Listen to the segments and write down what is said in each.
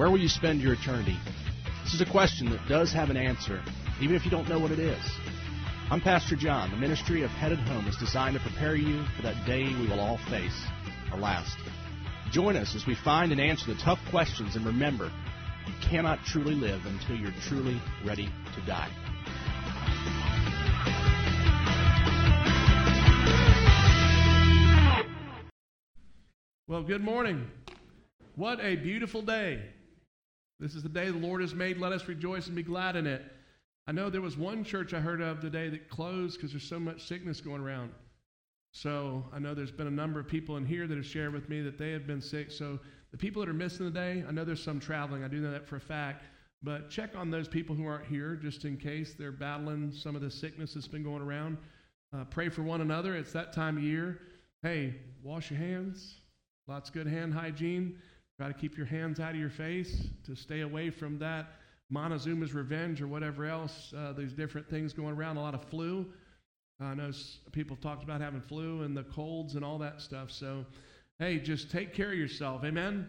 Where will you spend your eternity? This is a question that does have an answer, even if you don't know what it is. I'm Pastor John. The ministry of Headed Home is designed to prepare you for that day we will all face, our last. Join us as we find and answer the tough questions, and remember, you cannot truly live until you're truly ready to die. Well, good morning. What a beautiful day. This is the day the Lord has made. Let us rejoice and be glad in it. I know there was one church I heard of today that closed because there's so much sickness going around. So I know there's been a number of people in here that have shared with me that they have been sick. So the people that are missing today, I know there's some traveling. I do know that for a fact. But check on those people who aren't here just in case they're battling some of the sickness that's been going around. Uh, pray for one another. It's that time of year. Hey, wash your hands. Lots of good hand hygiene. Try to keep your hands out of your face to stay away from that Montezuma's revenge or whatever else. Uh, there's different things going around. A lot of flu. I know people have talked about having flu and the colds and all that stuff. So, hey, just take care of yourself. Amen?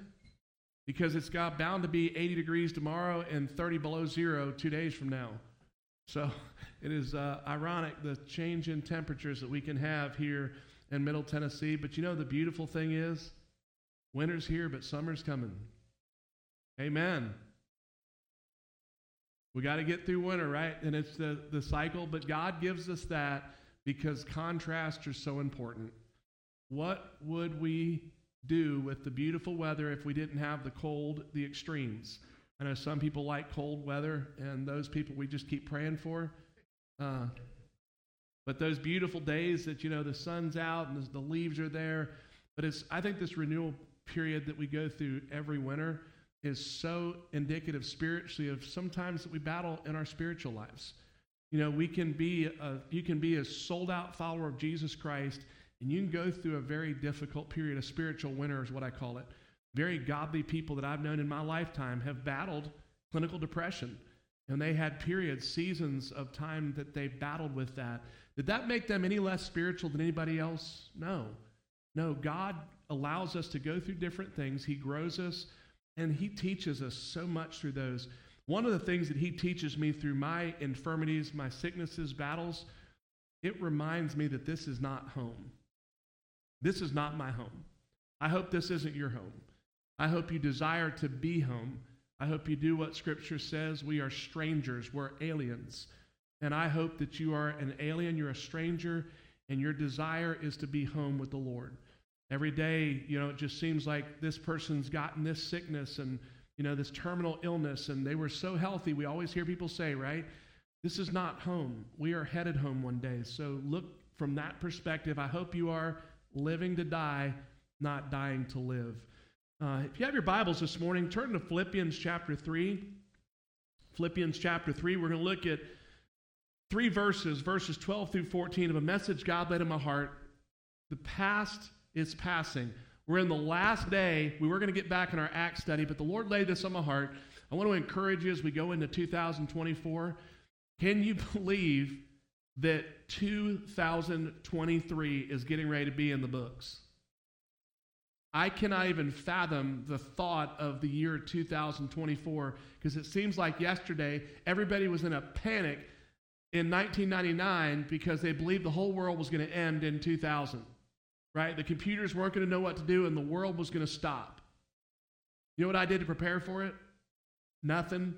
Because it's got bound to be 80 degrees tomorrow and 30 below zero two days from now. So it is uh, ironic the change in temperatures that we can have here in Middle Tennessee. But you know, the beautiful thing is winter's here, but summer's coming. Amen. We got to get through winter, right? And it's the, the cycle, but God gives us that because contrasts are so important. What would we do with the beautiful weather if we didn't have the cold, the extremes? I know some people like cold weather, and those people we just keep praying for. Uh, but those beautiful days that, you know, the sun's out and the leaves are there. But it's, I think this renewal period that we go through every winter is so indicative spiritually of sometimes that we battle in our spiritual lives. You know, we can be a, you can be a sold out follower of Jesus Christ, and you can go through a very difficult period, a spiritual winter is what I call it. Very godly people that I've known in my lifetime have battled clinical depression, and they had periods, seasons of time that they battled with that. Did that make them any less spiritual than anybody else? No. No, God allows us to go through different things. He grows us, and He teaches us so much through those. One of the things that he teaches me through my infirmities, my sicknesses, battles, it reminds me that this is not home. This is not my home. I hope this isn't your home. I hope you desire to be home. I hope you do what Scripture says. We are strangers, we're aliens. And I hope that you are an alien, you're a stranger, and your desire is to be home with the Lord. Every day, you know, it just seems like this person's gotten this sickness and you know, this terminal illness, and they were so healthy. We always hear people say, right? This is not home. We are headed home one day. So look from that perspective. I hope you are living to die, not dying to live. Uh, if you have your Bibles this morning, turn to Philippians chapter 3. Philippians chapter 3, we're going to look at three verses, verses 12 through 14, of a message God laid in my heart. The past is passing. We're in the last day. We were going to get back in our Acts study, but the Lord laid this on my heart. I want to encourage you as we go into 2024. Can you believe that 2023 is getting ready to be in the books? I cannot even fathom the thought of the year 2024 because it seems like yesterday everybody was in a panic in 1999 because they believed the whole world was going to end in 2000 right? The computers weren't going to know what to do and the world was going to stop. You know what I did to prepare for it? Nothing.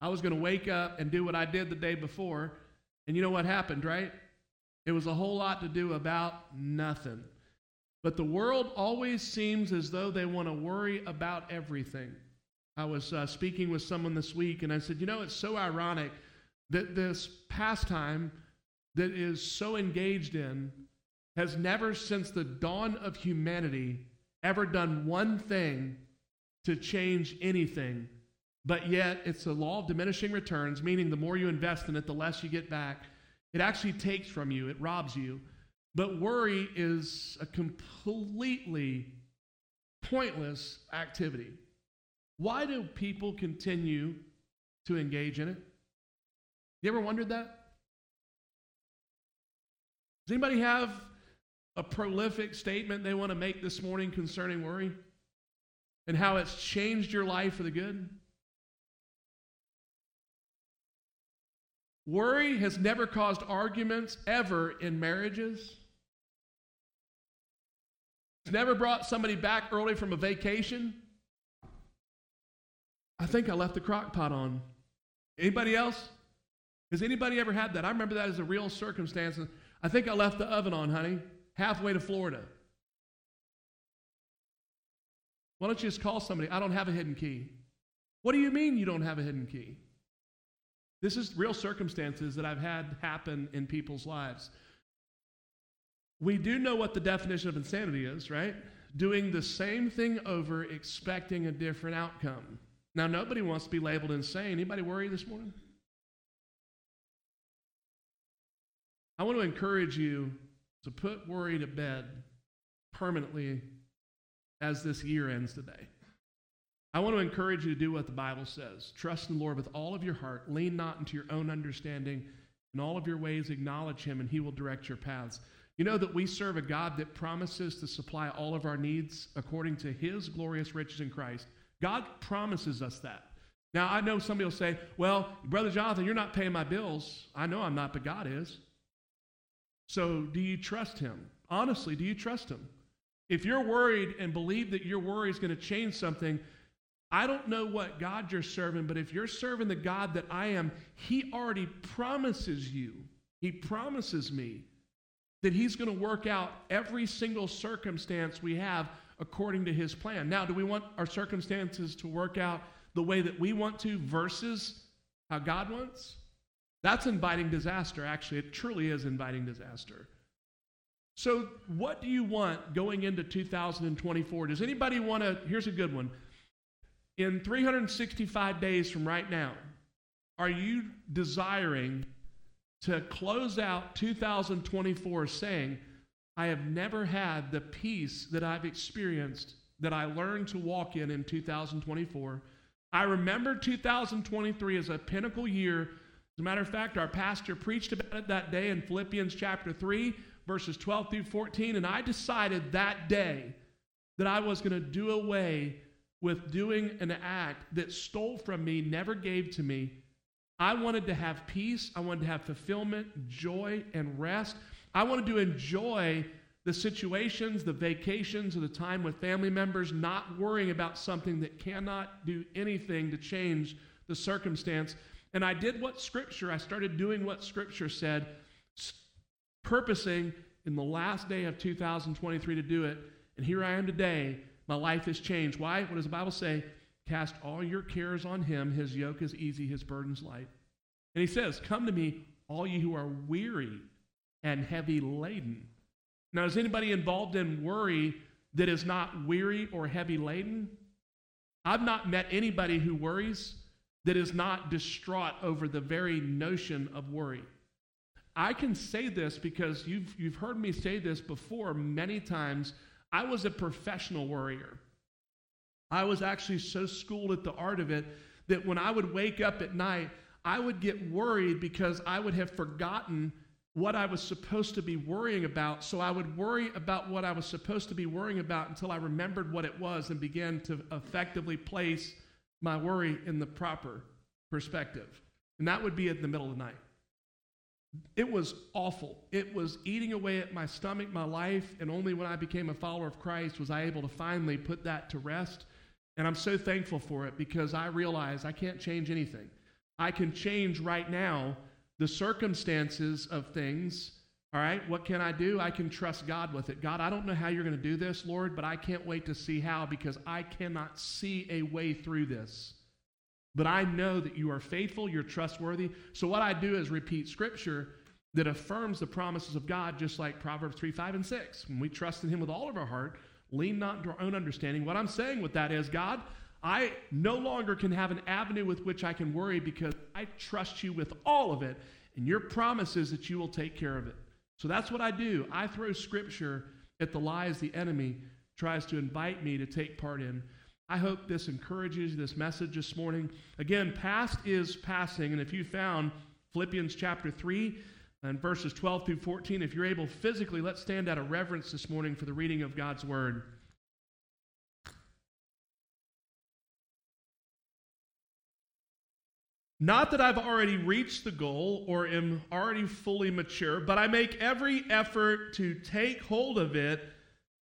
I was going to wake up and do what I did the day before. And you know what happened, right? It was a whole lot to do about nothing. But the world always seems as though they want to worry about everything. I was uh, speaking with someone this week and I said, you know, it's so ironic that this pastime that is so engaged in has never, since the dawn of humanity, ever done one thing to change anything. But yet, it's the law of diminishing returns, meaning the more you invest in it, the less you get back. It actually takes from you, it robs you. But worry is a completely pointless activity. Why do people continue to engage in it? You ever wondered that? Does anybody have a prolific statement they want to make this morning concerning worry? and how it's changed your life for the good? Worry has never caused arguments ever in marriages. It's never brought somebody back early from a vacation. I think I left the crock pot on. Anybody else? Has anybody ever had that? I remember that as a real circumstance. I think I left the oven on, honey, halfway to Florida. Why don't you just call somebody? I don't have a hidden key. What do you mean you don't have a hidden key? This is real circumstances that I've had happen in people's lives. We do know what the definition of insanity is, right? Doing the same thing over, expecting a different outcome. Now, nobody wants to be labeled insane. Anybody worry this morning? I want to encourage you to put worry to bed permanently as this year ends today. I want to encourage you to do what the Bible says. Trust in the Lord with all of your heart. Lean not into your own understanding. In all of your ways, acknowledge Him, and He will direct your paths. You know that we serve a God that promises to supply all of our needs according to his glorious riches in Christ. God promises us that. Now, I know somebody will say, well, Brother Jonathan, you're not paying my bills. I know I'm not, but God is. So, do you trust him? Honestly, do you trust him? If you're worried and believe that your worry is going to change something, I don't know what God you're serving, but if you're serving the God that I am, he already promises you, he promises me that He's going to work out every single circumstance we have according to His plan. Now, do we want our circumstances to work out the way that we want to versus how God wants? That's inviting disaster, actually. It truly is inviting disaster. So, what do you want going into 2024? Does anybody want to? Here's a good one. In 365 days from right now, are you desiring to close out 2024 saying, I have never had the peace that I've experienced that I learned to walk in in 2024. I remember 2023 as a pinnacle year. As a matter of fact, our pastor preached about it that day in Philippians chapter 3, verses 12 through 14. And I decided that day that I was going to do away with doing an act that stole from me, never gave to me, I wanted to have peace. I wanted to have fulfillment, joy, and rest. I wanted to enjoy the situations, the vacations, or the time with family members, not worrying about something that cannot do anything to change the circumstance. And I did what Scripture, I started doing what Scripture said, purposing in the last day of 2023 to do it. And here I am today. My life has changed. Why? What does the Bible say? Cast all your cares on him. His yoke is easy, his burden's light. And he says, Come to me, all you who are weary and heavy laden. Now, is anybody involved in worry that is not weary or heavy laden? I've not met anybody who worries that is not distraught over the very notion of worry. I can say this because you've, you've heard me say this before many times. I was a professional worrier. I was actually so schooled at the art of it that when I would wake up at night, I would get worried because I would have forgotten what I was supposed to be worrying about. So I would worry about what I was supposed to be worrying about until I remembered what it was and began to effectively place my worry in the proper perspective. And that would be in the middle of the night. It was awful. It was eating away at my stomach, my life, and only when I became a follower of Christ was I able to finally put that to rest and I'm so thankful for it because I realize I can't change anything. I can change right now the circumstances of things. All right, what can I do? I can trust God with it. God, I don't know how you're going to do this, Lord, but I can't wait to see how because I cannot see a way through this. But I know that you are faithful, you're trustworthy. So what I do is repeat scripture that affirms the promises of God, just like Proverbs 3, 5, and 6. When we trust in Him with all of our heart, Lean not to our own understanding. What I'm saying with that is, God, I no longer can have an avenue with which I can worry because I trust you with all of it, and your promise is that you will take care of it. So that's what I do. I throw scripture at the lies the enemy tries to invite me to take part in. I hope this encourages this message this morning. Again, past is passing, and if you found Philippians chapter 3, and verses 12 through 14. If you're able physically, let's stand out of reverence this morning for the reading of God's word. Not that I've already reached the goal or am already fully mature, but I make every effort to take hold of it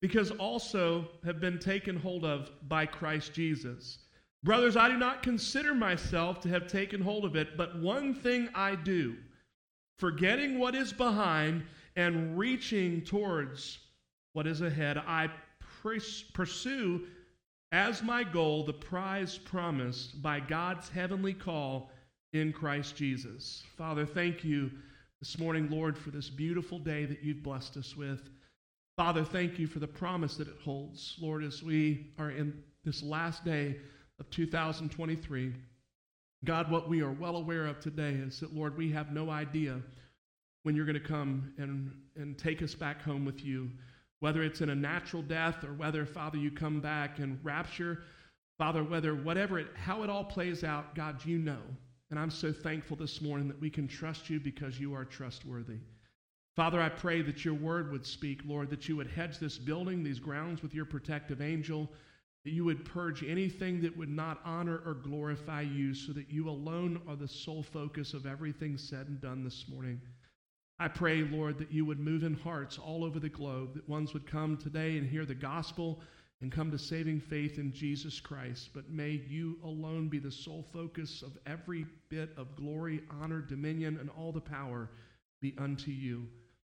because also have been taken hold of by Christ Jesus. Brothers, I do not consider myself to have taken hold of it, but one thing I do, forgetting what is behind and reaching towards what is ahead, I pursue as my goal the prize promised by God's heavenly call in Christ Jesus. Father, thank you this morning, Lord, for this beautiful day that you've blessed us with. Father, thank you for the promise that it holds. Lord, as we are in this last day of 2023, God, what we are well aware of today is that, Lord, we have no idea when you're going to come and, and take us back home with you, whether it's in a natural death or whether, Father, you come back and rapture. Father, whether whatever it, how it all plays out, God, you know. And I'm so thankful this morning that we can trust you because you are trustworthy. Father, I pray that your word would speak, Lord, that you would hedge this building, these grounds with your protective angel, that you would purge anything that would not honor or glorify you, so that you alone are the sole focus of everything said and done this morning. I pray, Lord, that you would move in hearts all over the globe, that ones would come today and hear the gospel and come to saving faith in Jesus Christ. But may you alone be the sole focus of every bit of glory, honor, dominion, and all the power be unto you.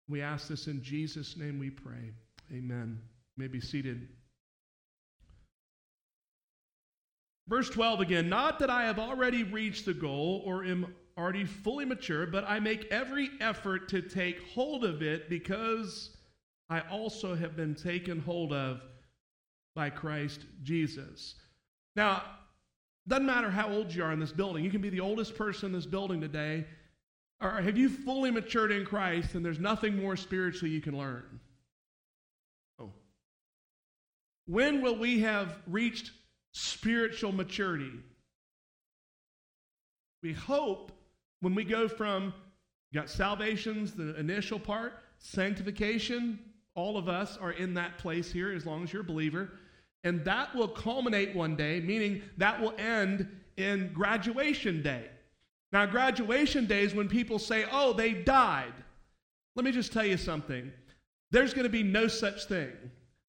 We ask this in Jesus' name we pray. Amen. You may be seated. Verse 12 again, not that I have already reached the goal or am already fully mature, but I make every effort to take hold of it because I also have been taken hold of by Christ Jesus. Now, doesn't matter how old you are in this building. You can be the oldest person in this building today. Or have you fully matured in Christ and there's nothing more spiritually you can learn? Oh. When will we have reached spiritual maturity? We hope when we go from got salvation's the initial part, sanctification, all of us are in that place here as long as you're a believer. And that will culminate one day, meaning that will end in graduation day. Now, graduation day is when people say, oh, they died. Let me just tell you something. There's going to be no such thing.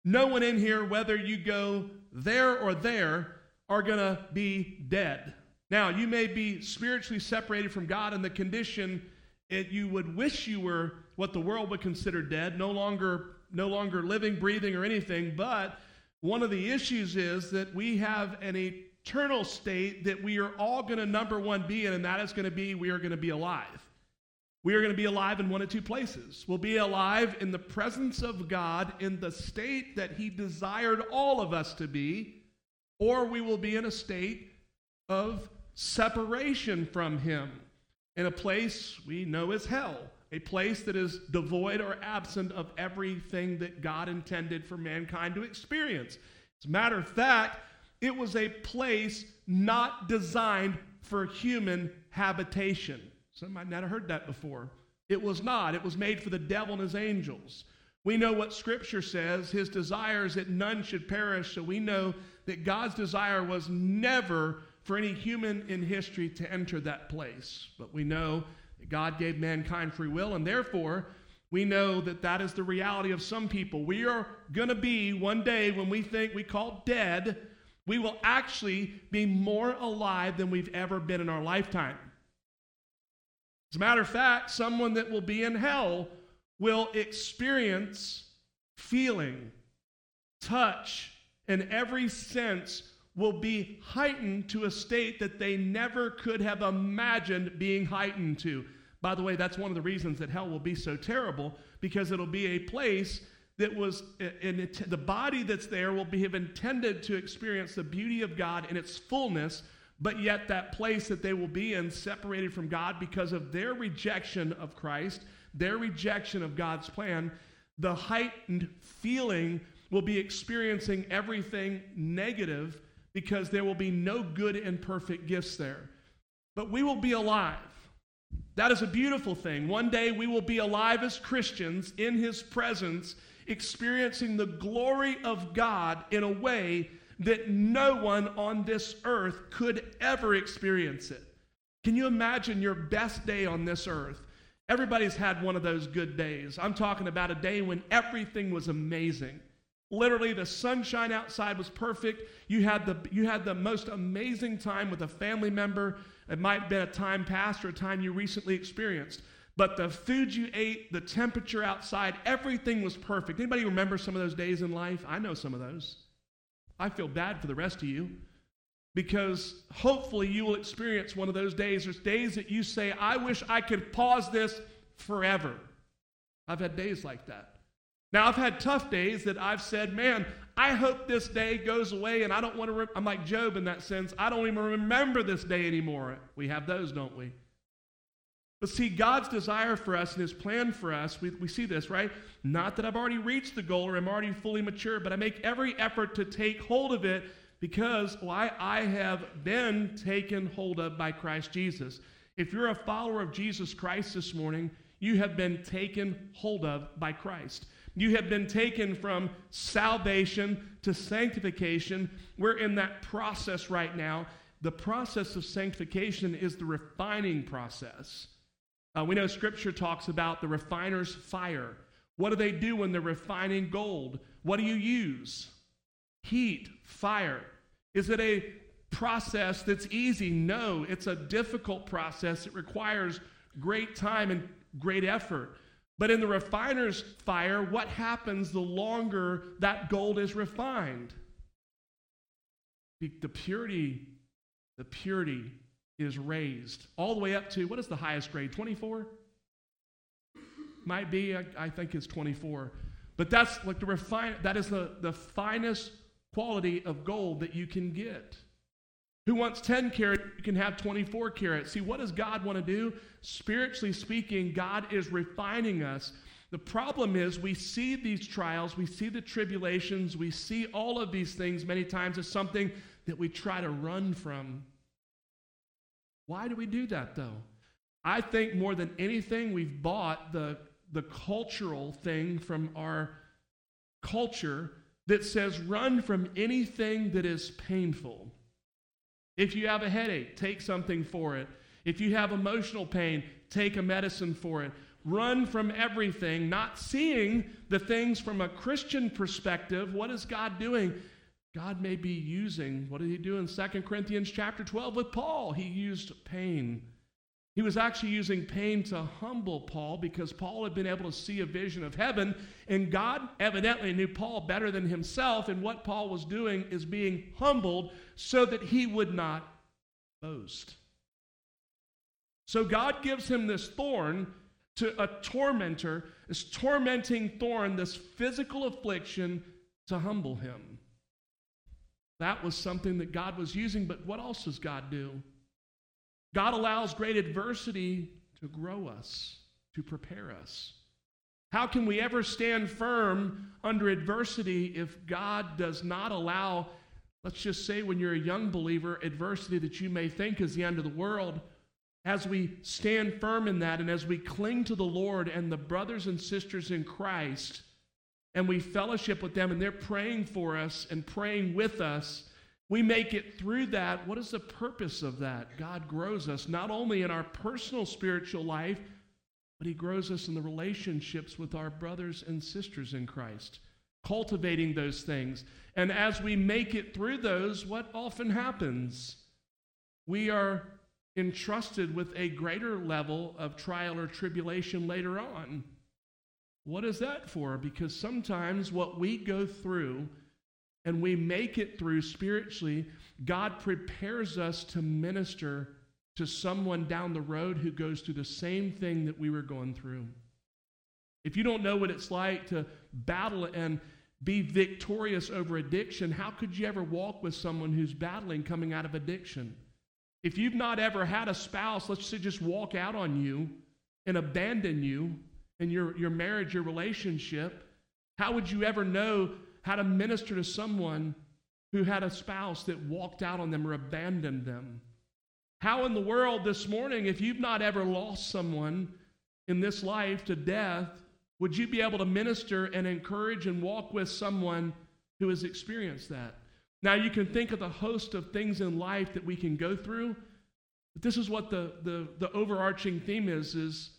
No one in here, whether you go there or there, are going to be dead. Now, you may be spiritually separated from God in the condition it, you would wish you were what the world would consider dead, no longer, no longer living, breathing, or anything, but one of the issues is that we have an eternal state that we are all going to, number one, be in, and that is going to be we are going to be alive. We are going to be alive in one of two places. We'll be alive in the presence of God in the state that He desired all of us to be, or we will be in a state of separation from Him in a place we know as hell a place that is devoid or absent of everything that God intended for mankind to experience. As a matter of fact, it was a place not designed for human habitation. Some might not have heard that before. It was not. It was made for the devil and his angels. We know what Scripture says. His desire is that none should perish. So we know that God's desire was never for any human in history to enter that place. But we know God gave mankind free will, and therefore, we know that that is the reality of some people. We are going to be one day when we think we call dead, we will actually be more alive than we've ever been in our lifetime. As a matter of fact, someone that will be in hell will experience feeling, touch, and every sense will be heightened to a state that they never could have imagined being heightened to. By the way, that's one of the reasons that hell will be so terrible because it'll be a place that was in the body that's there will be intended to experience the beauty of God in its fullness, but yet that place that they will be in separated from God because of their rejection of Christ, their rejection of God's plan, the heightened feeling will be experiencing everything negative because there will be no good and perfect gifts there. But we will be alive. That is a beautiful thing. One day we will be alive as Christians in His presence, experiencing the glory of God in a way that no one on this earth could ever experience it. Can you imagine your best day on this earth? Everybody's had one of those good days. I'm talking about a day when everything was amazing. Literally, the sunshine outside was perfect. You had the, you had the most amazing time with a family member. It might have been a time past or a time you recently experienced. But the food you ate, the temperature outside, everything was perfect. Anybody remember some of those days in life? I know some of those. I feel bad for the rest of you because hopefully you will experience one of those days. There's days that you say, I wish I could pause this forever. I've had days like that. Now, I've had tough days that I've said, man, I hope this day goes away and I don't want to. Re-. I'm like Job in that sense. I don't even remember this day anymore. We have those, don't we? But see, God's desire for us and His plan for us, we, we see this, right? Not that I've already reached the goal or I'm already fully mature, but I make every effort to take hold of it because well, I, I have been taken hold of by Christ Jesus. If you're a follower of Jesus Christ this morning, you have been taken hold of by Christ. You have been taken from salvation to sanctification. We're in that process right now. The process of sanctification is the refining process. Uh, we know Scripture talks about the refiner's fire. What do they do when they're refining gold? What do you use? Heat, fire. Is it a process that's easy? No, it's a difficult process. It requires great time and great effort. But in the refiner's fire, what happens the longer that gold is refined? The, purity, the purity is raised all the way up to what is the highest grade? 24? Might be, I, I think it's 24. But that's like the refine that is the, the finest quality of gold that you can get. Who wants 10 carat, you can have 24 carat. See, what does God want to do? Spiritually speaking, God is refining us. The problem is we see these trials, we see the tribulations, we see all of these things many times as something that we try to run from. Why do we do that though? I think more than anything, we've bought the, the cultural thing from our culture that says run from anything that is painful. If you have a headache, take something for it. If you have emotional pain, take a medicine for it. Run from everything, not seeing the things from a Christian perspective. What is God doing? God may be using, what did he do in 2 Corinthians chapter 12 with Paul? He used pain. He was actually using pain to humble Paul because Paul had been able to see a vision of heaven, and God evidently knew Paul better than himself, and what Paul was doing is being humbled so that he would not boast. So God gives him this thorn to a tormentor, this tormenting thorn, this physical affliction to humble him. That was something that God was using, but what else does God do? God allows great adversity to grow us, to prepare us. How can we ever stand firm under adversity if God does not allow, let's just say, when you're a young believer, adversity that you may think is the end of the world? As we stand firm in that and as we cling to the Lord and the brothers and sisters in Christ, and we fellowship with them and they're praying for us and praying with us, we make it through that. What is the purpose of that? God grows us not only in our personal spiritual life, but He grows us in the relationships with our brothers and sisters in Christ, cultivating those things. And as we make it through those, what often happens? We are entrusted with a greater level of trial or tribulation later on. What is that for? Because sometimes what we go through and we make it through spiritually, God prepares us to minister to someone down the road who goes through the same thing that we were going through. If you don't know what it's like to battle and be victorious over addiction, how could you ever walk with someone who's battling coming out of addiction? If you've not ever had a spouse, let's say just walk out on you and abandon you in your, your marriage, your relationship, how would you ever know how to minister to someone who had a spouse that walked out on them or abandoned them? How in the world this morning, if you've not ever lost someone in this life to death, would you be able to minister and encourage and walk with someone who has experienced that? Now, you can think of the host of things in life that we can go through, But this is what the, the, the overarching theme is, is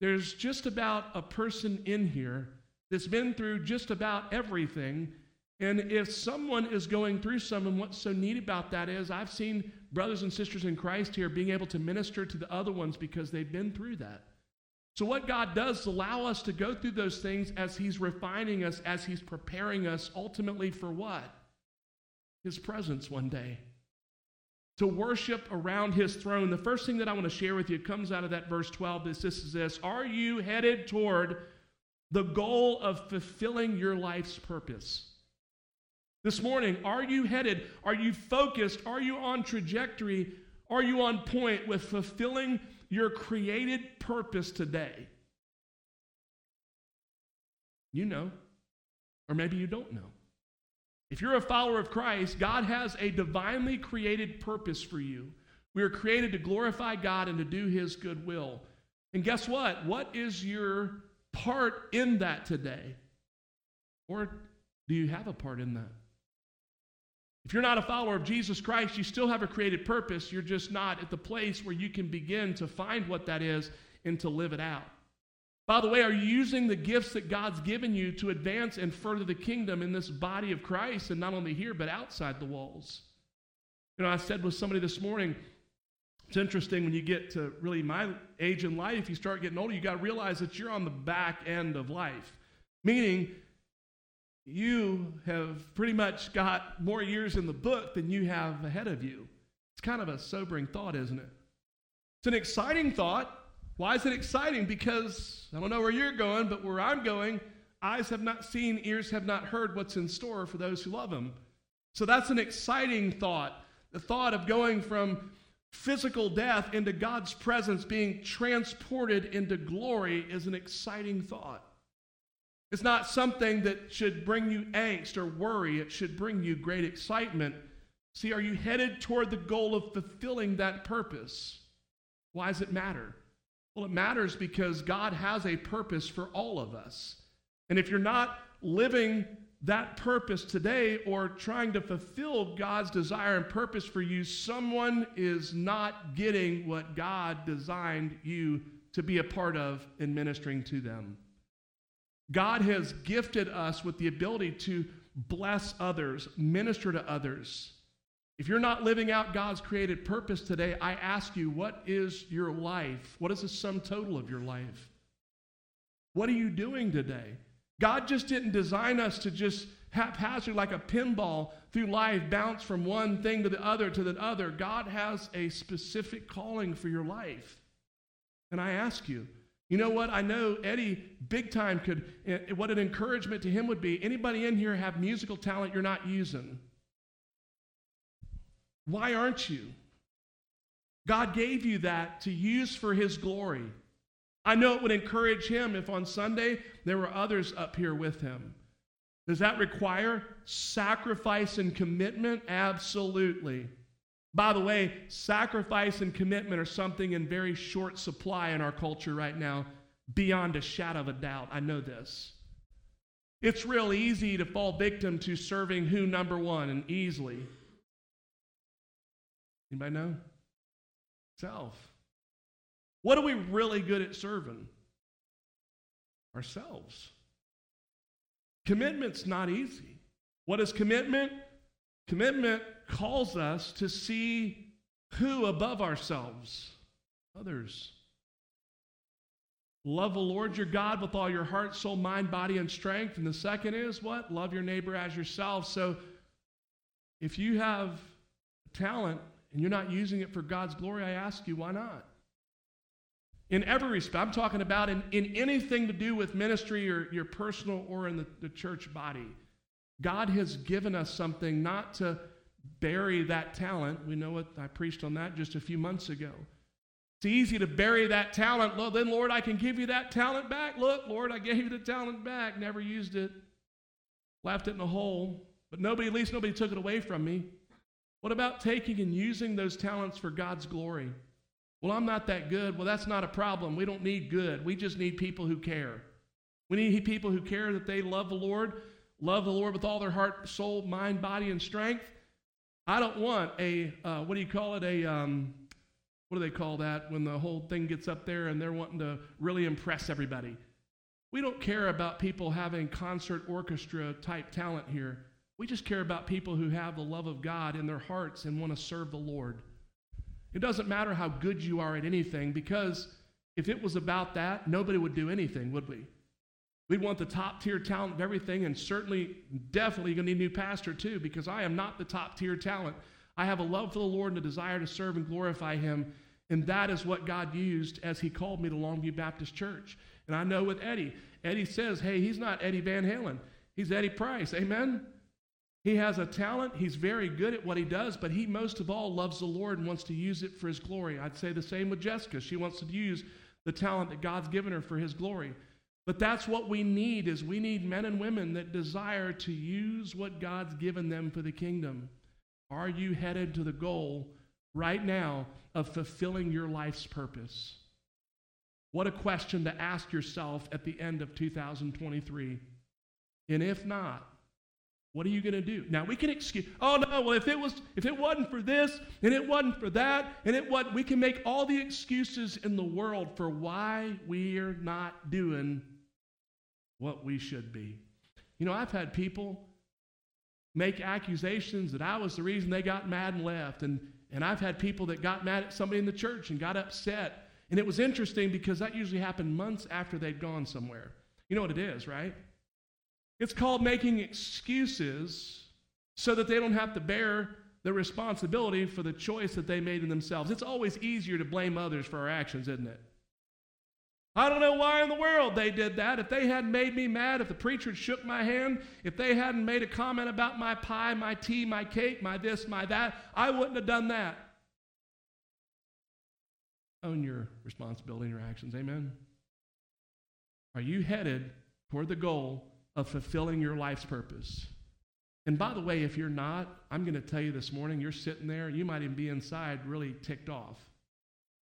there's just about a person in here that's been through just about everything. And if someone is going through something, what's so neat about that is I've seen brothers and sisters in Christ here being able to minister to the other ones because they've been through that. So, what God does is allow us to go through those things as He's refining us, as He's preparing us ultimately for what? His presence one day. To worship around His throne. The first thing that I want to share with you comes out of that verse 12. This, this is this Are you headed toward the goal of fulfilling your life's purpose? This morning, are you headed? Are you focused? Are you on trajectory? Are you on point with fulfilling your created purpose today? You know, or maybe you don't know. If you're a follower of Christ, God has a divinely created purpose for you. We are created to glorify God and to do His good will. And guess what? What is your part in that today? Or do you have a part in that? If you're not a follower of Jesus Christ, you still have a created purpose. You're just not at the place where you can begin to find what that is and to live it out. By the way, are you using the gifts that God's given you to advance and further the kingdom in this body of Christ, and not only here, but outside the walls? You know, I said with somebody this morning, it's interesting when you get to really my age in life, you start getting older, you got to realize that you're on the back end of life. Meaning, you have pretty much got more years in the book than you have ahead of you. It's kind of a sobering thought, isn't it? It's an exciting thought. Why is it exciting? Because I don't know where you're going, but where I'm going, eyes have not seen, ears have not heard what's in store for those who love Him. So that's an exciting thought. The thought of going from physical death into God's presence, being transported into glory, is an exciting thought. It's not something that should bring you angst or worry. It should bring you great excitement. See, are you headed toward the goal of fulfilling that purpose? Why does it matter? Well, it matters because God has a purpose for all of us. And if you're not living that purpose today or trying to fulfill God's desire and purpose for you, someone is not getting what God designed you to be a part of in ministering to them. God has gifted us with the ability to bless others, minister to others. If you're not living out God's created purpose today, I ask you, what is your life? What is the sum total of your life? What are you doing today? God just didn't design us to just haphazard like a pinball through life, bounce from one thing to the other to the other. God has a specific calling for your life. And I ask you, you know what? I know Eddie big time could, eh, what an encouragement to him would be. Anybody in here have musical talent you're not using? Why aren't you? God gave you that to use for his glory. I know it would encourage him if on Sunday there were others up here with him. Does that require sacrifice and commitment? Absolutely. By the way, sacrifice and commitment are something in very short supply in our culture right now, beyond a shadow of a doubt. I know this. It's real easy to fall victim to serving who number one and easily. Anybody know? Self. What are we really good at serving? Ourselves. Commitment's not easy. What is commitment? Commitment calls us to see who above ourselves? Others. Love the Lord your God with all your heart, soul, mind, body, and strength. And the second is what? Love your neighbor as yourself. So if you have talent and you're not using it for God's glory, I ask you, why not? In every respect, I'm talking about in, in anything to do with ministry or your personal or in the, the church body. God has given us something not to bury that talent. We know what I preached on that just a few months ago. It's easy to bury that talent. Well, then, Lord, I can give you that talent back. Look, Lord, I gave you the talent back. Never used it. Left it in a hole. But nobody, at least nobody took it away from me. What about taking and using those talents for God's glory? Well, I'm not that good. Well, that's not a problem. We don't need good. We just need people who care. We need people who care that they love the Lord, love the Lord with all their heart, soul, mind, body, and strength. I don't want a, uh, what do you call it, a, um, what do they call that when the whole thing gets up there and they're wanting to really impress everybody? We don't care about people having concert orchestra type talent here. We just care about people who have the love of God in their hearts and want to serve the Lord. It doesn't matter how good you are at anything because if it was about that, nobody would do anything, would we? We'd want the top tier talent of everything, and certainly, definitely, going to need a new pastor too, because I am not the top tier talent. I have a love for the Lord and a desire to serve and glorify Him, and that is what God used as He called me to Longview Baptist Church. And I know with Eddie, Eddie says, hey, he's not Eddie Van Halen, he's Eddie Price. Amen? He has a talent. He's very good at what he does, but he most of all loves the Lord and wants to use it for his glory. I'd say the same with Jessica. She wants to use the talent that God's given her for his glory. But that's what we need is we need men and women that desire to use what God's given them for the kingdom. Are you headed to the goal right now of fulfilling your life's purpose? What a question to ask yourself at the end of 2023. And if not, what are you going to do? Now we can excuse. Oh no! Well, if it was, if it wasn't for this, and it wasn't for that, and it what we can make all the excuses in the world for why we're not doing what we should be. You know, I've had people make accusations that I was the reason they got mad and left. And, and I've had people that got mad at somebody in the church and got upset. And it was interesting because that usually happened months after they'd gone somewhere. You know what it is, right? It's called making excuses so that they don't have to bear the responsibility for the choice that they made in themselves. It's always easier to blame others for our actions, isn't it? I don't know why in the world they did that. If they hadn't made me mad, if the preacher had shook my hand, if they hadn't made a comment about my pie, my tea, my cake, my this, my that, I wouldn't have done that. Own your responsibility in your actions. Amen. Are you headed toward the goal of fulfilling your life's purpose? And by the way, if you're not, I'm going to tell you this morning, you're sitting there, you might even be inside really ticked off.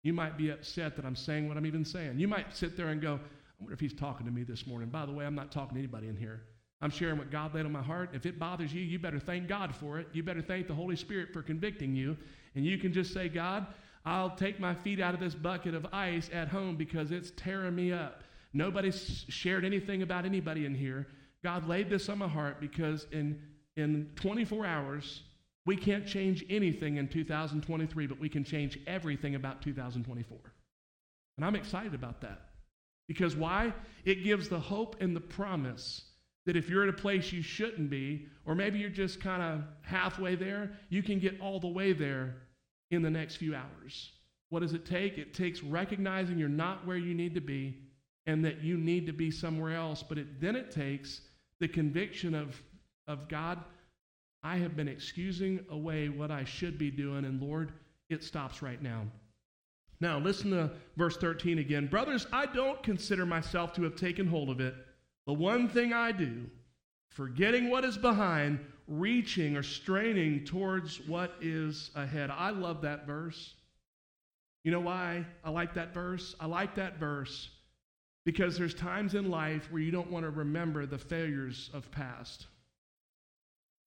You might be upset that I'm saying what I'm even saying. You might sit there and go, I wonder if he's talking to me this morning. By the way, I'm not talking to anybody in here. I'm sharing what God laid on my heart. If it bothers you, you better thank God for it. You better thank the Holy Spirit for convicting you. And you can just say, God, I'll take my feet out of this bucket of ice at home because it's tearing me up. Nobody's shared anything about anybody in here. God laid this on my heart because in, in 24 hours, we can't change anything in 2023, but we can change everything about 2024. And I'm excited about that. Because why? It gives the hope and the promise that if you're at a place you shouldn't be, or maybe you're just kind of halfway there, you can get all the way there in the next few hours. What does it take? It takes recognizing you're not where you need to be and that you need to be somewhere else. But it, then it takes the conviction of, of God, I have been excusing away what I should be doing, and Lord, it stops right now. Now, listen to verse 13 again. Brothers, I don't consider myself to have taken hold of it. The one thing I do, forgetting what is behind, reaching or straining towards what is ahead. I love that verse. You know why I like that verse? I like that verse because there's times in life where you don't want to remember the failures of past.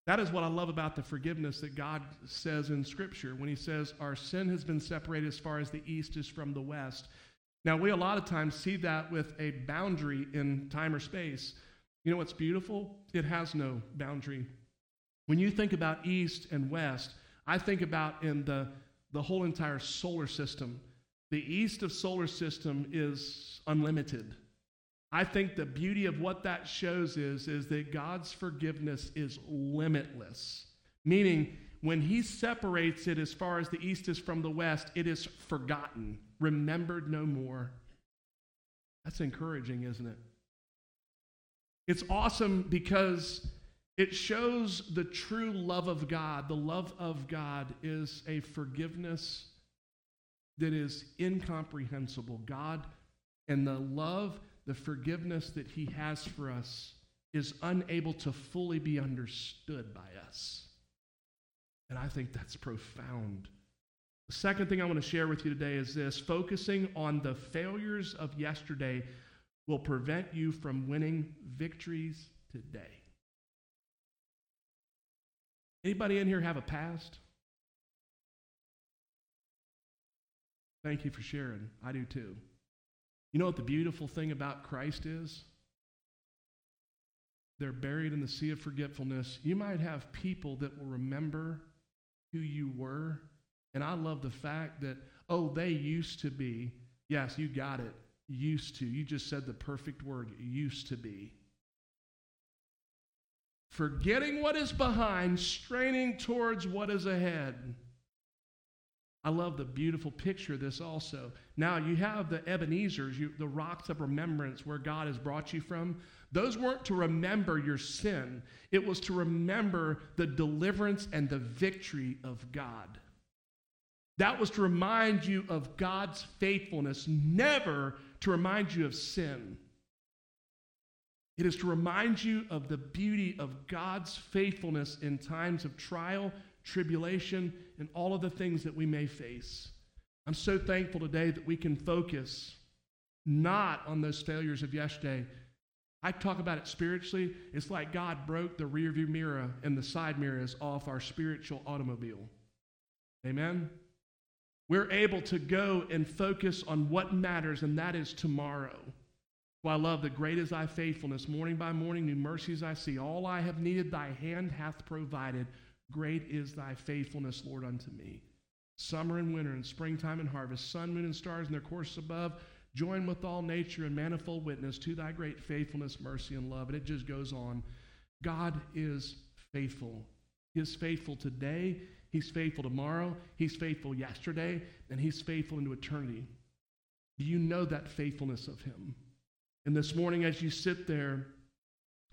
That is what I love about the forgiveness that God says in Scripture when He says, Our sin has been separated as far as the east is from the west. Now, we a lot of times see that with a boundary in time or space. You know what's beautiful? It has no boundary. When you think about east and west, I think about in the, the whole entire solar system. The east of solar system is unlimited. I think the beauty of what that shows is, is that God's forgiveness is limitless. Meaning, when He separates it as far as the east is from the west, it is forgotten, remembered no more. That's encouraging, isn't it? It's awesome because it shows the true love of God. The love of God is a forgiveness that is incomprehensible. God and the love the forgiveness that He has for us is unable to fully be understood by us. And I think that's profound. The second thing I want to share with you today is this focusing on the failures of yesterday will prevent you from winning victories today. Anybody in here have a past? Thank you for sharing. I do too. You know what the beautiful thing about Christ is? They're buried in the sea of forgetfulness. You might have people that will remember who you were. And I love the fact that, oh, they used to be. Yes, you got it. Used to. You just said the perfect word, used to be. Forgetting what is behind, straining towards what is ahead. I love the beautiful picture of this also. Now, you have the Ebenezer's, you, the rocks of remembrance where God has brought you from. Those weren't to remember your sin, it was to remember the deliverance and the victory of God. That was to remind you of God's faithfulness, never to remind you of sin. It is to remind you of the beauty of God's faithfulness in times of trial, tribulation, and all of the things that we may face. I'm so thankful today that we can focus not on those failures of yesterday. I talk about it spiritually. It's like God broke the rearview mirror and the side mirrors off our spiritual automobile. Amen? We're able to go and focus on what matters, and that is tomorrow. Well, I love the great is thy faithfulness. Morning by morning, new mercies I see. All I have needed, thy hand hath provided. Great is thy faithfulness, Lord, unto me. Summer and winter and springtime and harvest, sun, moon, and stars in their course above, join with all nature and manifold witness to thy great faithfulness, mercy, and love. And it just goes on. God is faithful. He is faithful today. He's faithful tomorrow. He's faithful yesterday. And he's faithful into eternity. Do you know that faithfulness of him? And this morning, as you sit there,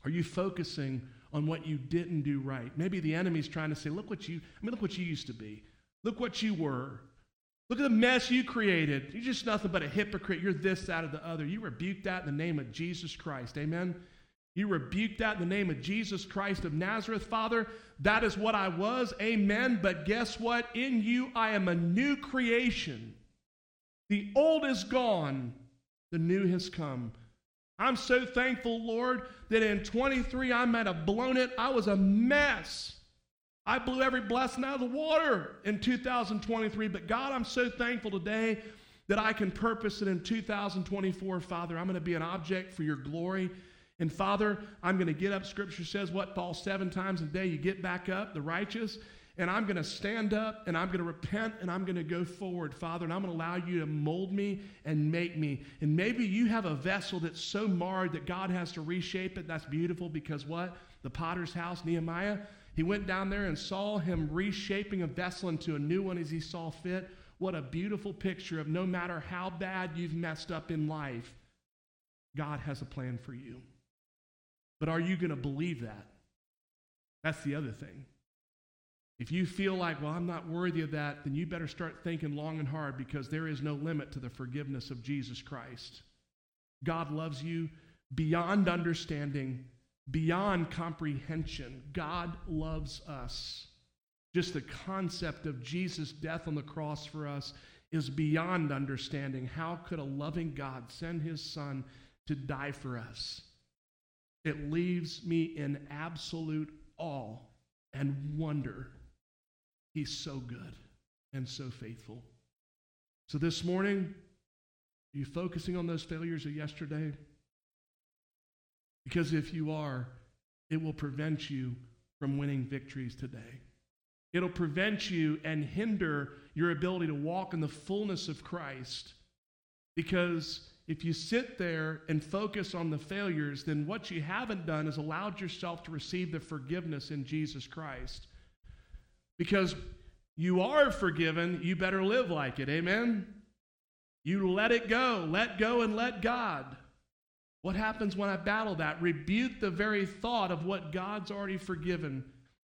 are you focusing on what you didn't do right. Maybe the enemy's trying to say, look what you, I mean, look what you used to be. Look what you were. Look at the mess you created. You're just nothing but a hypocrite. You're this, that, or the other. You rebuke that in the name of Jesus Christ. Amen. You rebuke that in the name of Jesus Christ of Nazareth, Father. That is what I was. Amen. But guess what? In you, I am a new creation. The old is gone, the new has come. I'm so thankful, Lord, that in 23 I might have blown it. I was a mess. I blew every blessing out of the water in 2023. But God, I'm so thankful today that I can purpose it in 2024. Father, I'm going to be an object for your glory. And Father, I'm going to get up. Scripture says what? Fall seven times a day. You get back up, the righteous and I'm going to stand up and I'm going to repent and I'm going to go forward, Father, and I'm going to allow you to mold me and make me. And maybe you have a vessel that's so marred that God has to reshape it. That's beautiful because what? The potter's house, Nehemiah, he went down there and saw him reshaping a vessel into a new one as he saw fit. What a beautiful picture of no matter how bad you've messed up in life, God has a plan for you. But are you going to believe that? That's the other thing. If you feel like, well, I'm not worthy of that, then you better start thinking long and hard because there is no limit to the forgiveness of Jesus Christ. God loves you beyond understanding, beyond comprehension. God loves us. Just the concept of Jesus' death on the cross for us is beyond understanding. How could a loving God send his son to die for us? It leaves me in absolute awe and wonder He's so good and so faithful. So this morning, are you focusing on those failures of yesterday? Because if you are, it will prevent you from winning victories today. It'll prevent you and hinder your ability to walk in the fullness of Christ. Because if you sit there and focus on the failures, then what you haven't done is allowed yourself to receive the forgiveness in Jesus Christ. Because you are forgiven, you better live like it. Amen? You let it go. Let go and let God. What happens when I battle that? Rebuke the very thought of what God's already forgiven.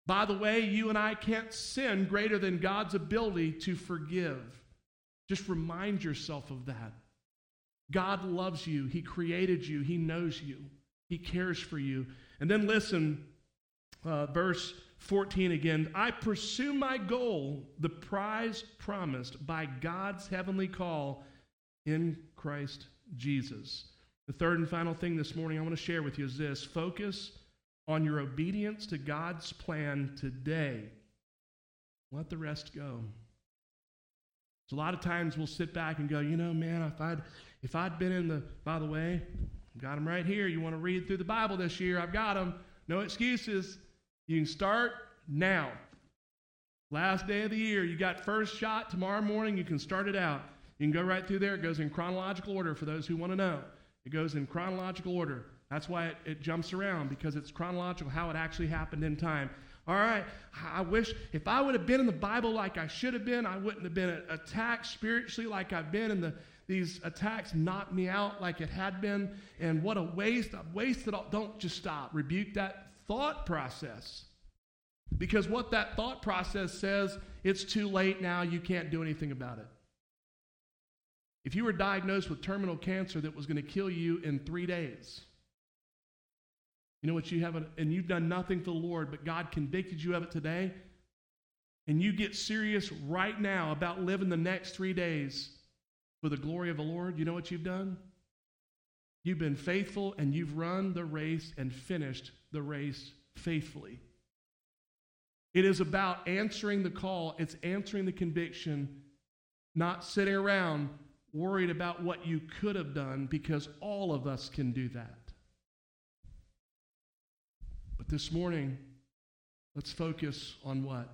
By the way, you and I can't sin greater than God's ability to forgive. Just remind yourself of that. God loves you. He created you. He knows you. He cares for you. And then listen, uh, verse 14 again. I pursue my goal, the prize promised by God's heavenly call in Christ Jesus. The third and final thing this morning I want to share with you is this focus on your obedience to God's plan today. Let the rest go. So a lot of times we'll sit back and go, you know, man, if I'd if I'd been in the by the way, I've got them right here. You want to read through the Bible this year? I've got them. No excuses. You can start now. Last day of the year, you got first shot tomorrow morning. You can start it out. You can go right through there. It goes in chronological order for those who want to know. It goes in chronological order. That's why it, it jumps around because it's chronological how it actually happened in time. All right, I wish if I would have been in the Bible like I should have been, I wouldn't have been attacked spiritually like I've been, and the, these attacks knocked me out like it had been. And what a waste! I've wasted all. Don't just stop. Rebuke that thought process. Because what that thought process says, it's too late now, you can't do anything about it. If you were diagnosed with terminal cancer that was going to kill you in three days, you know what you have, and you've done nothing for the Lord, but God convicted you of it today, and you get serious right now about living the next three days for the glory of the Lord, you know what you've done? You've been faithful and you've run the race and finished the race faithfully. It is about answering the call, it's answering the conviction, not sitting around worried about what you could have done because all of us can do that. But this morning, let's focus on what?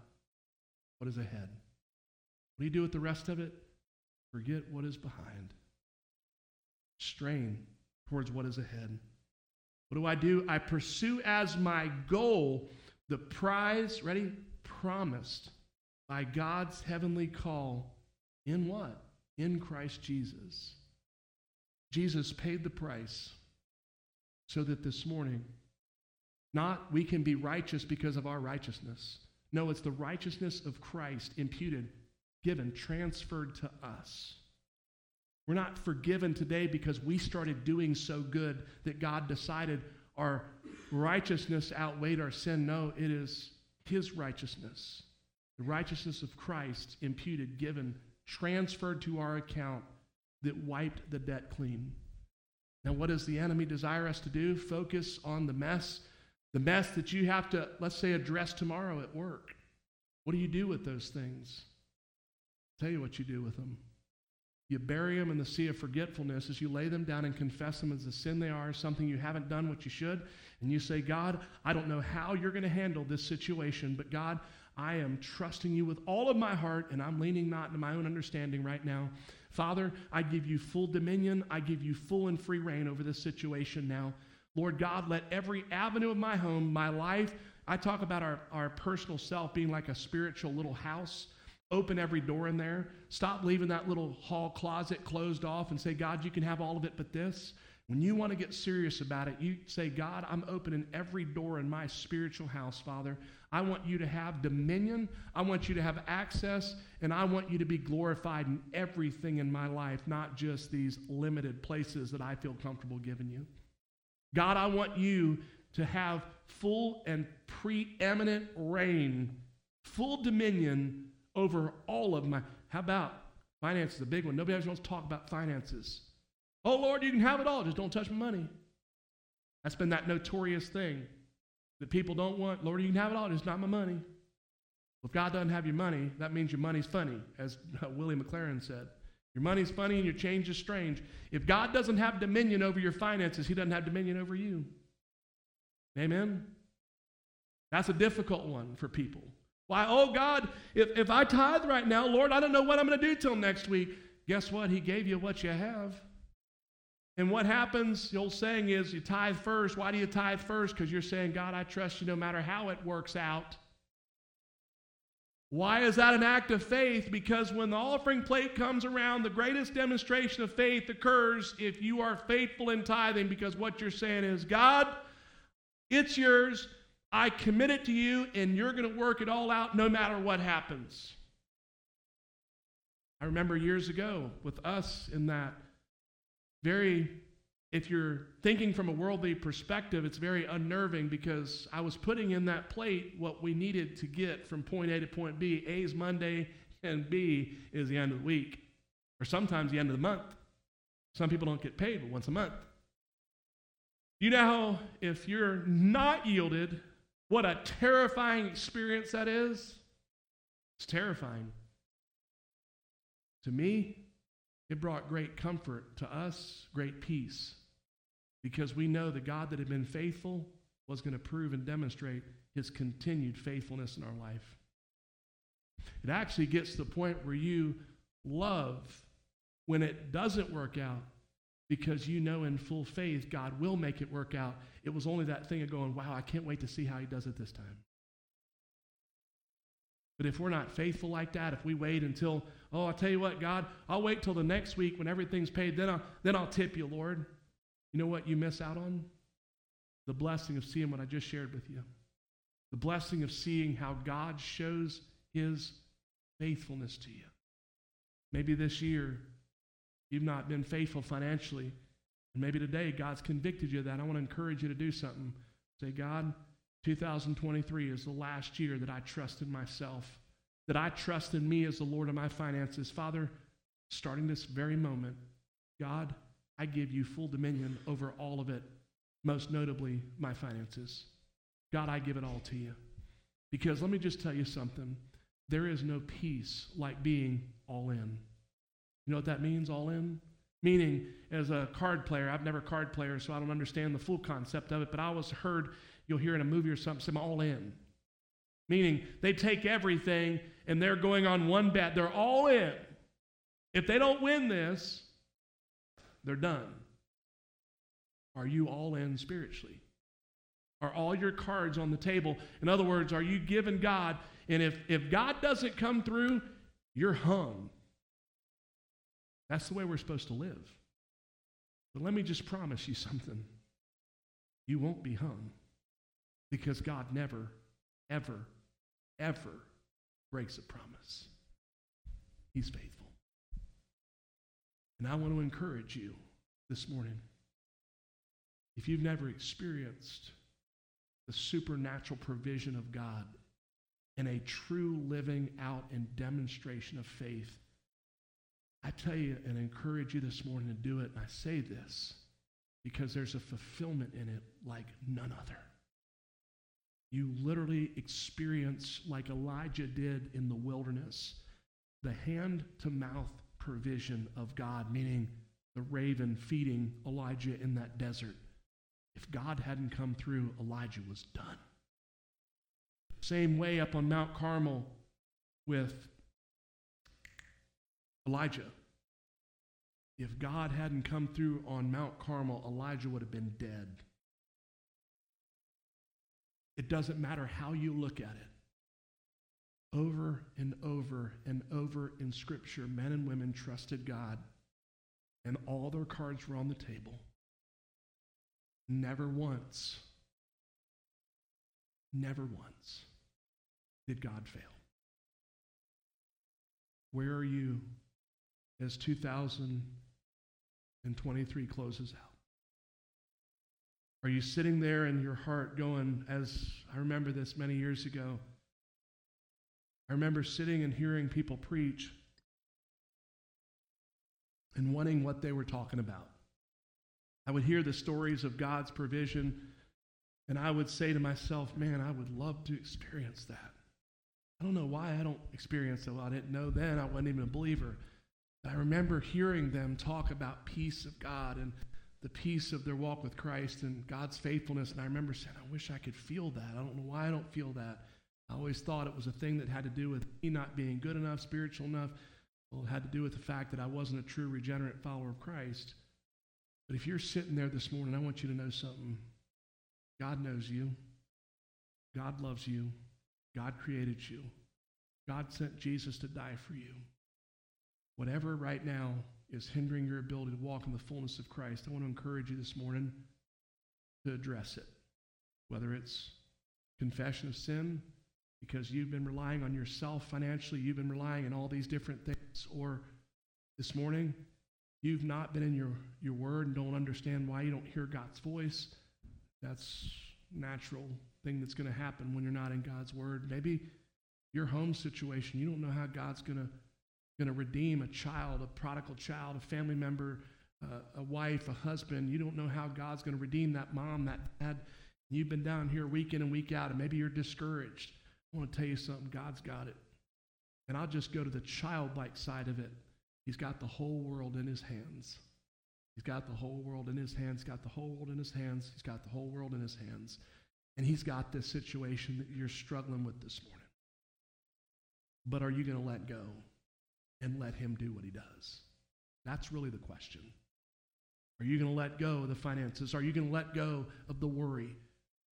What is ahead. What do you do with the rest of it? Forget what is behind. Strain towards what is ahead. What do I do? I pursue as my goal the prize, ready? Promised by God's heavenly call in what? In Christ Jesus. Jesus paid the price so that this morning, not we can be righteous because of our righteousness. No, it's the righteousness of Christ imputed, given, transferred to us. We're not forgiven today because we started doing so good that God decided our righteousness outweighed our sin. No, it is His righteousness, the righteousness of Christ imputed, given, transferred to our account that wiped the debt clean. Now, what does the enemy desire us to do? Focus on the mess, the mess that you have to, let's say, address tomorrow at work. What do you do with those things? I'll tell you what you do with them. You bury them in the sea of forgetfulness as you lay them down and confess them as the sin they are, something you haven't done what you should. And you say, God, I don't know how you're going to handle this situation, but God, I am trusting you with all of my heart, and I'm leaning not into my own understanding right now. Father, I give you full dominion. I give you full and free reign over this situation now. Lord God, let every avenue of my home, my life, I talk about our, our personal self being like a spiritual little house. Open every door in there. Stop leaving that little hall closet closed off and say, God, you can have all of it but this. When you want to get serious about it, you say, God, I'm opening every door in my spiritual house, Father. I want you to have dominion. I want you to have access, and I want you to be glorified in everything in my life, not just these limited places that I feel comfortable giving you. God, I want you to have full and preeminent reign, full dominion over all of my. How about finances? A big one. Nobody ever wants to talk about finances. Oh, Lord, you can have it all. Just don't touch my money. That's been that notorious thing that people don't want. Lord, you can have it all. Just not my money. Well, if God doesn't have your money, that means your money's funny, as uh, Willie McLaren said. Your money's funny and your change is strange. If God doesn't have dominion over your finances, He doesn't have dominion over you. Amen? That's a difficult one for people. Why, oh God, if, if I tithe right now, Lord, I don't know what I'm going to do till next week. Guess what? He gave you what you have. And what happens, the old saying is, you tithe first. Why do you tithe first? Because you're saying, God, I trust you no matter how it works out. Why is that an act of faith? Because when the offering plate comes around, the greatest demonstration of faith occurs if you are faithful in tithing, because what you're saying is, God, it's yours. I commit it to you, and you're going to work it all out no matter what happens. I remember years ago with us in that very, if you're thinking from a worldly perspective, it's very unnerving because I was putting in that plate what we needed to get from point A to point B. A is Monday, and B is the end of the week, or sometimes the end of the month. Some people don't get paid but once a month. You know, if you're not yielded, what a terrifying experience that is. It's terrifying. To me, it brought great comfort. To us, great peace. Because we know the God that had been faithful was going to prove and demonstrate his continued faithfulness in our life. It actually gets to the point where you love when it doesn't work out because you know in full faith God will make it work out. It was only that thing of going, wow, I can't wait to see how he does it this time. But if we're not faithful like that, if we wait until, oh, I'll tell you what, God, I'll wait till the next week when everything's paid, then I'll, then I'll tip you, Lord. You know what you miss out on? The blessing of seeing what I just shared with you. The blessing of seeing how God shows his faithfulness to you. Maybe this year you've not been faithful financially. And maybe today God's convicted you of that. I want to encourage you to do something. Say, God, 2023 is the last year that I trusted myself, that I trusted me as the Lord of my finances. Father, starting this very moment, God, I give you full dominion over all of it, most notably my finances. God, I give it all to you. Because let me just tell you something there is no peace like being all in. You know what that means, all in? Meaning, as a card player, I've never card player, so I don't understand the full concept of it, but I always heard you'll hear in a movie or something, some all in. Meaning they take everything and they're going on one bet. They're all in. If they don't win this, they're done. Are you all in spiritually? Are all your cards on the table? In other words, are you giving God? And if, if God doesn't come through, you're hung. That's the way we're supposed to live. But let me just promise you something you won't be hung because God never, ever, ever breaks a promise. He's faithful. And I want to encourage you this morning. If you've never experienced the supernatural provision of God and a true living out and demonstration of faith, I tell you and encourage you this morning to do it. And I say this because there's a fulfillment in it like none other. You literally experience, like Elijah did in the wilderness, the hand to mouth provision of God, meaning the raven feeding Elijah in that desert. If God hadn't come through, Elijah was done. Same way up on Mount Carmel with Elijah. If God hadn't come through on Mount Carmel, Elijah would have been dead. It doesn't matter how you look at it. Over and over and over in Scripture, men and women trusted God, and all their cards were on the table. Never once, never once did God fail. Where are you as 2023 closes out? Are you sitting there in your heart going, as I remember this many years ago? I remember sitting and hearing people preach and wanting what they were talking about. I would hear the stories of God's provision, and I would say to myself, man, I would love to experience that. I don't know why I don't experience it. Well, I didn't know then. I wasn't even a believer. I remember hearing them talk about peace of God and the peace of their walk with Christ and God's faithfulness. And I remember saying, I wish I could feel that. I don't know why I don't feel that. I always thought it was a thing that had to do with me not being good enough, spiritual enough. Well, it had to do with the fact that I wasn't a true regenerate follower of Christ. But if you're sitting there this morning, I want you to know something. God knows you. God loves you. God created you. God sent Jesus to die for you. Whatever right now is hindering your ability to walk in the fullness of Christ, I want to encourage you this morning to address it. Whether it's confession of sin, because you've been relying on yourself financially, you've been relying on all these different things, or this morning, you've not been in your, your word and don't understand why you don't hear God's voice. That's natural thing that's going to happen when you're not in God's word. Maybe your home situation, you don't know how God's going to going to redeem a child, a prodigal child, a family member, uh, a wife, a husband. You don't know how God's going to redeem that mom, that dad. You've been down here week in and week out, and maybe you're discouraged. I want to tell you something God's got it. And I'll just go to the childlike side of it. He's got the whole world in his hands. He's got the whole world in his hands. He's got the whole world in his hands. He's got the whole world in his hands. And he's got this situation that you're struggling with this morning. But are you going to let go and let him do what he does? That's really the question. Are you going to let go of the finances? Are you going to let go of the worry?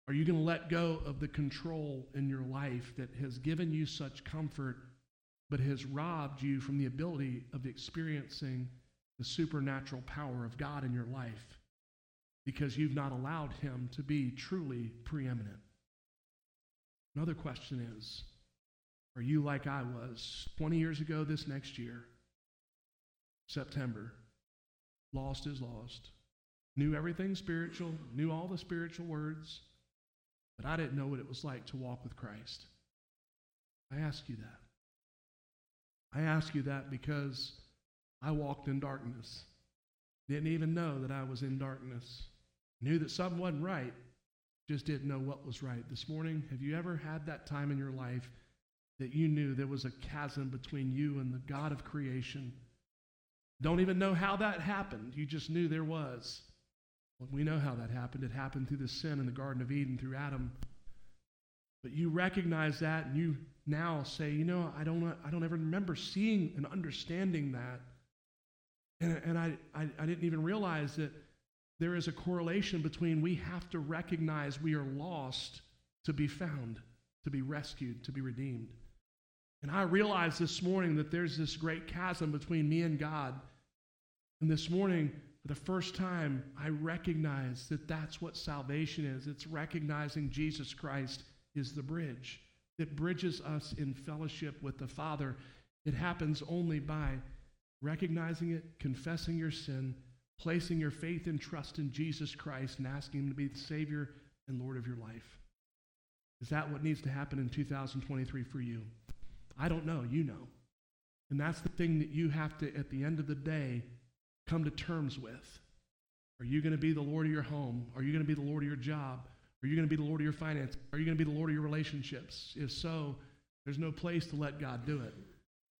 Are you going to let go of the control in your life that has given you such comfort but has robbed you from the ability of experiencing the supernatural power of God in your life because you've not allowed Him to be truly preeminent? Another question is Are you like I was 20 years ago this next year, September? Lost is lost. Knew everything spiritual, knew all the spiritual words, but I didn't know what it was like to walk with Christ. I ask you that. I ask you that because I walked in darkness. Didn't even know that I was in darkness. Knew that something wasn't right, just didn't know what was right. This morning, have you ever had that time in your life that you knew there was a chasm between you and the God of creation? Don't even know how that happened. You just knew there was. Well, we know how that happened. It happened through the sin in the Garden of Eden through Adam. But you recognize that and you now say, you know, I don't, I don't ever remember seeing and understanding that. And, and I, I, I didn't even realize that there is a correlation between we have to recognize we are lost to be found, to be rescued, to be redeemed. And I realized this morning that there's this great chasm between me and God. And this morning, for the first time, I recognize that that's what salvation is. It's recognizing Jesus Christ is the bridge that bridges us in fellowship with the Father. It happens only by recognizing it, confessing your sin, placing your faith and trust in Jesus Christ, and asking Him to be the Savior and Lord of your life. Is that what needs to happen in 2023 for you? I don't know. You know. And that's the thing that you have to, at the end of the day, come to terms with. Are you going to be the Lord of your home? Are you going to be the Lord of your job? Are you going to be the Lord of your finances? Are you going to be the Lord of your relationships? If so, there's no place to let God do it.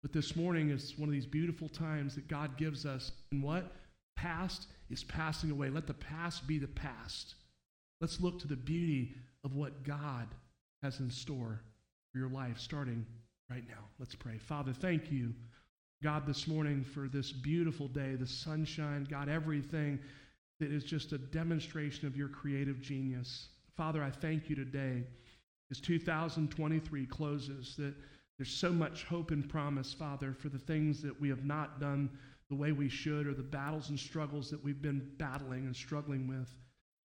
But this morning is one of these beautiful times that God gives us. And what? Past is passing away. Let the past be the past. Let's look to the beauty of what God has in store for your life starting right now. Let's pray. Father, thank you, God, this morning for this beautiful day, the sunshine, God, everything that is just a demonstration of your creative genius. Father, I thank you today as 2023 closes that there's so much hope and promise, Father, for the things that we have not done the way we should or the battles and struggles that we've been battling and struggling with.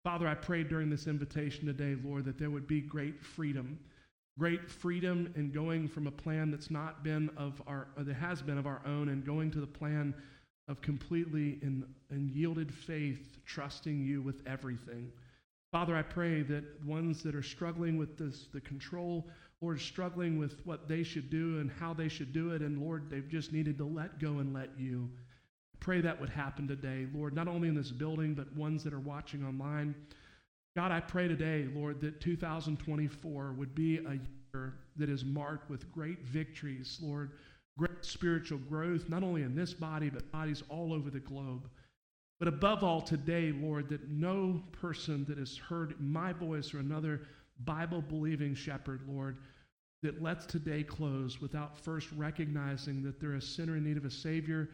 Father, I pray during this invitation today, Lord, that there would be great freedom great freedom in going from a plan that's not been of our, that has been of our own, and going to the plan of completely in, in yielded faith, trusting you with everything. Father, I pray that ones that are struggling with this, the control, or struggling with what they should do and how they should do it, and Lord, they've just needed to let go and let you. I pray that would happen today, Lord, not only in this building, but ones that are watching online. God, I pray today, Lord, that 2024 would be a year that is marked with great victories, Lord, great spiritual growth, not only in this body, but bodies all over the globe. But above all, today, Lord, that no person that has heard my voice or another Bible believing shepherd, Lord, that lets today close without first recognizing that they're a sinner in need of a Savior,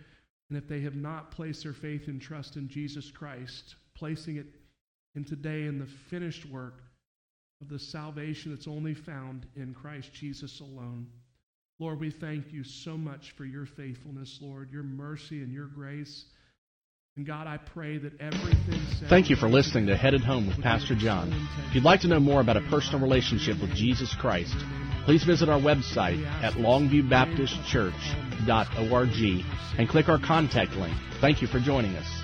and if they have not placed their faith and trust in Jesus Christ, placing it and today in the finished work of the salvation that's only found in Christ Jesus alone. Lord, we thank you so much for your faithfulness, Lord, your mercy and your grace. And God, I pray that everything Thank you for listening to Headed Home with Pastor John. If you'd like to know more about a personal relationship with Jesus Christ, please visit our website at longviewbaptistchurch.org and click our contact link. Thank you for joining us.